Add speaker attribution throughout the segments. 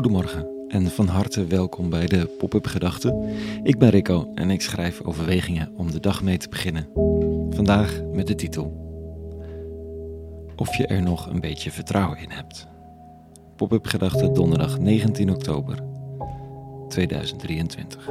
Speaker 1: Goedemorgen en van harte welkom bij de Pop-up Gedachten. Ik ben Rico en ik schrijf overwegingen om de dag mee te beginnen. Vandaag met de titel: Of je er nog een beetje vertrouwen in hebt. Pop-up Gedachten donderdag 19 oktober 2023.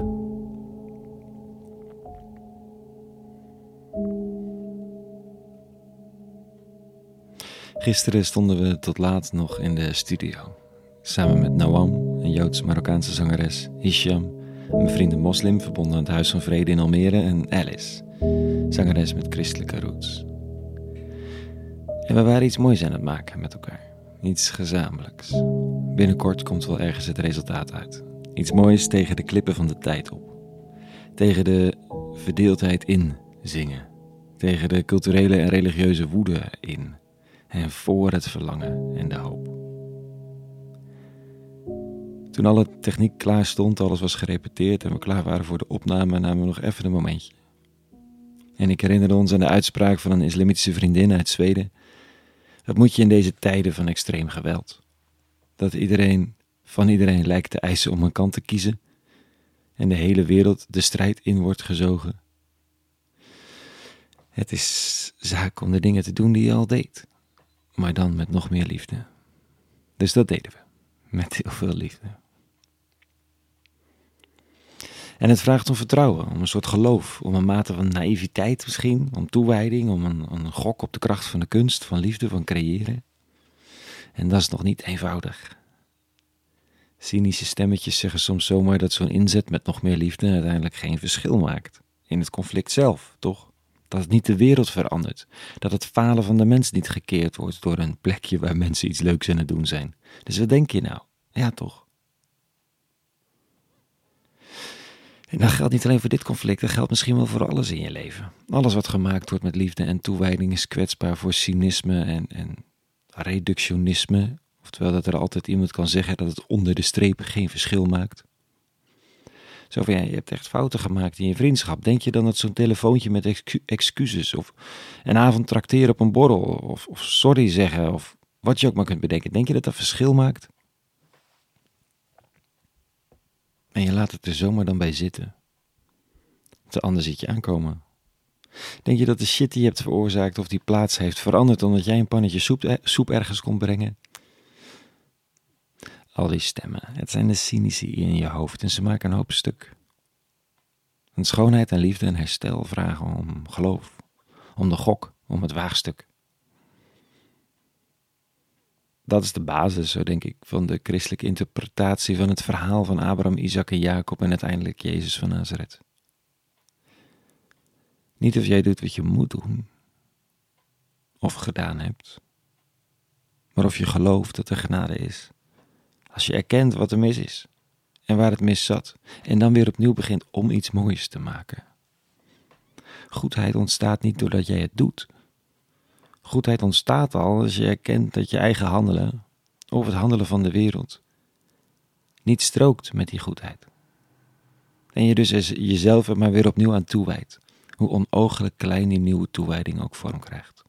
Speaker 1: Gisteren stonden we tot laat nog in de studio. Samen met Noam, een Joods-Marokkaanse zangeres, Hisham, een vriend moslim verbonden aan het Huis van Vrede in Almere en Alice, zangeres met christelijke roots. En we waren iets moois aan het maken met elkaar. Iets gezamenlijks. Binnenkort komt wel ergens het resultaat uit. Iets moois tegen de klippen van de tijd op. Tegen de verdeeldheid in zingen. Tegen de culturele en religieuze woede in. En voor het verlangen en de hoop. Toen alle techniek klaar stond, alles was gerepeteerd en we klaar waren voor de opname, namen we nog even een momentje. En ik herinnerde ons aan de uitspraak van een islamitische vriendin uit Zweden. Wat moet je in deze tijden van extreem geweld? Dat iedereen van iedereen lijkt te eisen om een kant te kiezen en de hele wereld de strijd in wordt gezogen. Het is zaak om de dingen te doen die je al deed, maar dan met nog meer liefde. Dus dat deden we, met heel veel liefde. En het vraagt om vertrouwen, om een soort geloof, om een mate van naïviteit misschien, om toewijding, om een, een gok op de kracht van de kunst, van liefde, van creëren. En dat is nog niet eenvoudig. Cynische stemmetjes zeggen soms zomaar dat zo'n inzet met nog meer liefde uiteindelijk geen verschil maakt. In het conflict zelf, toch? Dat het niet de wereld verandert. Dat het falen van de mens niet gekeerd wordt door een plekje waar mensen iets leuks aan het doen zijn. Dus wat denk je nou? Ja, toch? En dat geldt niet alleen voor dit conflict, dat geldt misschien wel voor alles in je leven. Alles wat gemaakt wordt met liefde en toewijding is kwetsbaar voor cynisme en, en reductionisme. Oftewel dat er altijd iemand kan zeggen dat het onder de streep geen verschil maakt. Zo van ja, je hebt echt fouten gemaakt in je vriendschap. Denk je dan dat zo'n telefoontje met excuses of een avond trakteren op een borrel of, of sorry zeggen of wat je ook maar kunt bedenken. Denk je dat dat verschil maakt? En je laat het er zomaar dan bij zitten. Te anders zit je aankomen. Denk je dat de shit die je hebt veroorzaakt of die plaats heeft veranderd omdat jij een pannetje soep, eh, soep ergens kon brengen? Al die stemmen, het zijn de cynici in je hoofd en ze maken een hoop stuk. En schoonheid en liefde en herstel vragen om geloof, om de gok, om het waagstuk. Dat is de basis, zo denk ik, van de christelijke interpretatie van het verhaal van Abraham, Isaac en Jacob en uiteindelijk Jezus van Nazareth. Niet of jij doet wat je moet doen, of gedaan hebt, maar of je gelooft dat er genade is. Als je erkent wat er mis is en waar het mis zat, en dan weer opnieuw begint om iets moois te maken. Goedheid ontstaat niet doordat jij het doet Goedheid ontstaat al als je erkent dat je eigen handelen, of het handelen van de wereld, niet strookt met die goedheid. En je dus jezelf er maar weer opnieuw aan toewijdt, hoe onoogelijk klein die nieuwe toewijding ook vorm krijgt.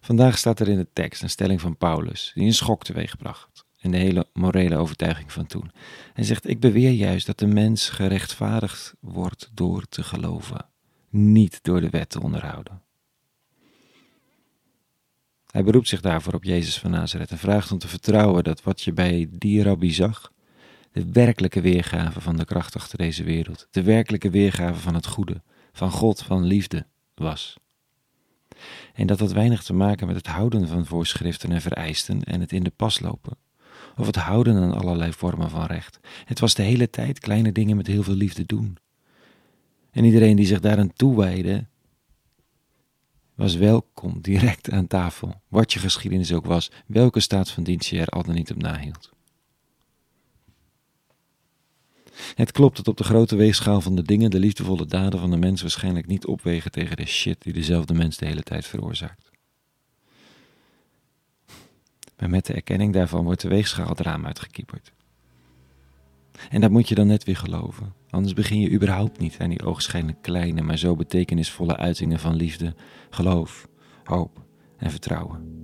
Speaker 1: Vandaag staat er in de tekst een stelling van Paulus, die een schok teweegbracht in de hele morele overtuiging van toen. Hij zegt: Ik beweer juist dat de mens gerechtvaardigd wordt door te geloven niet door de wet te onderhouden. Hij beroept zich daarvoor op Jezus van Nazareth en vraagt om te vertrouwen dat wat je bij die rabbi zag, de werkelijke weergave van de kracht achter deze wereld, de werkelijke weergave van het goede, van God, van liefde was. En dat had weinig te maken met het houden van voorschriften en vereisten en het in de pas lopen, of het houden aan allerlei vormen van recht. Het was de hele tijd kleine dingen met heel veel liefde doen. En iedereen die zich daaraan toewijde, was welkom direct aan tafel, wat je geschiedenis ook was, welke staat van dienst je er al dan niet op nahield. Het klopt dat op de grote weegschaal van de dingen de liefdevolle daden van de mens waarschijnlijk niet opwegen tegen de shit die dezelfde mens de hele tijd veroorzaakt. Maar met de erkenning daarvan wordt de weegschaal het raam uitgekieperd. En dat moet je dan net weer geloven. Anders begin je überhaupt niet aan die oogschijnlijk kleine, maar zo betekenisvolle uitingen van liefde, geloof, hoop en vertrouwen.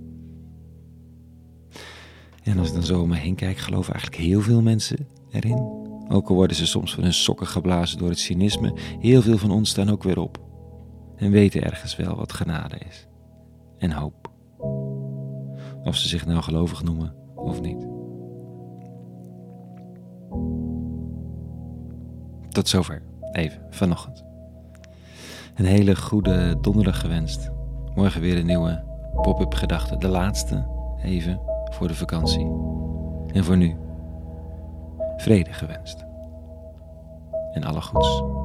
Speaker 1: En als ik dan zo om me heen kijk, geloven eigenlijk heel veel mensen erin. Ook al worden ze soms van hun sokken geblazen door het cynisme, heel veel van ons staan ook weer op. En weten ergens wel wat genade is. En hoop. Of ze zich nou gelovig noemen of niet. Tot zover, even vanochtend. Een hele goede donderdag gewenst. Morgen weer een nieuwe pop-up gedachte. De laatste, even voor de vakantie. En voor nu, vrede gewenst. En alle goeds.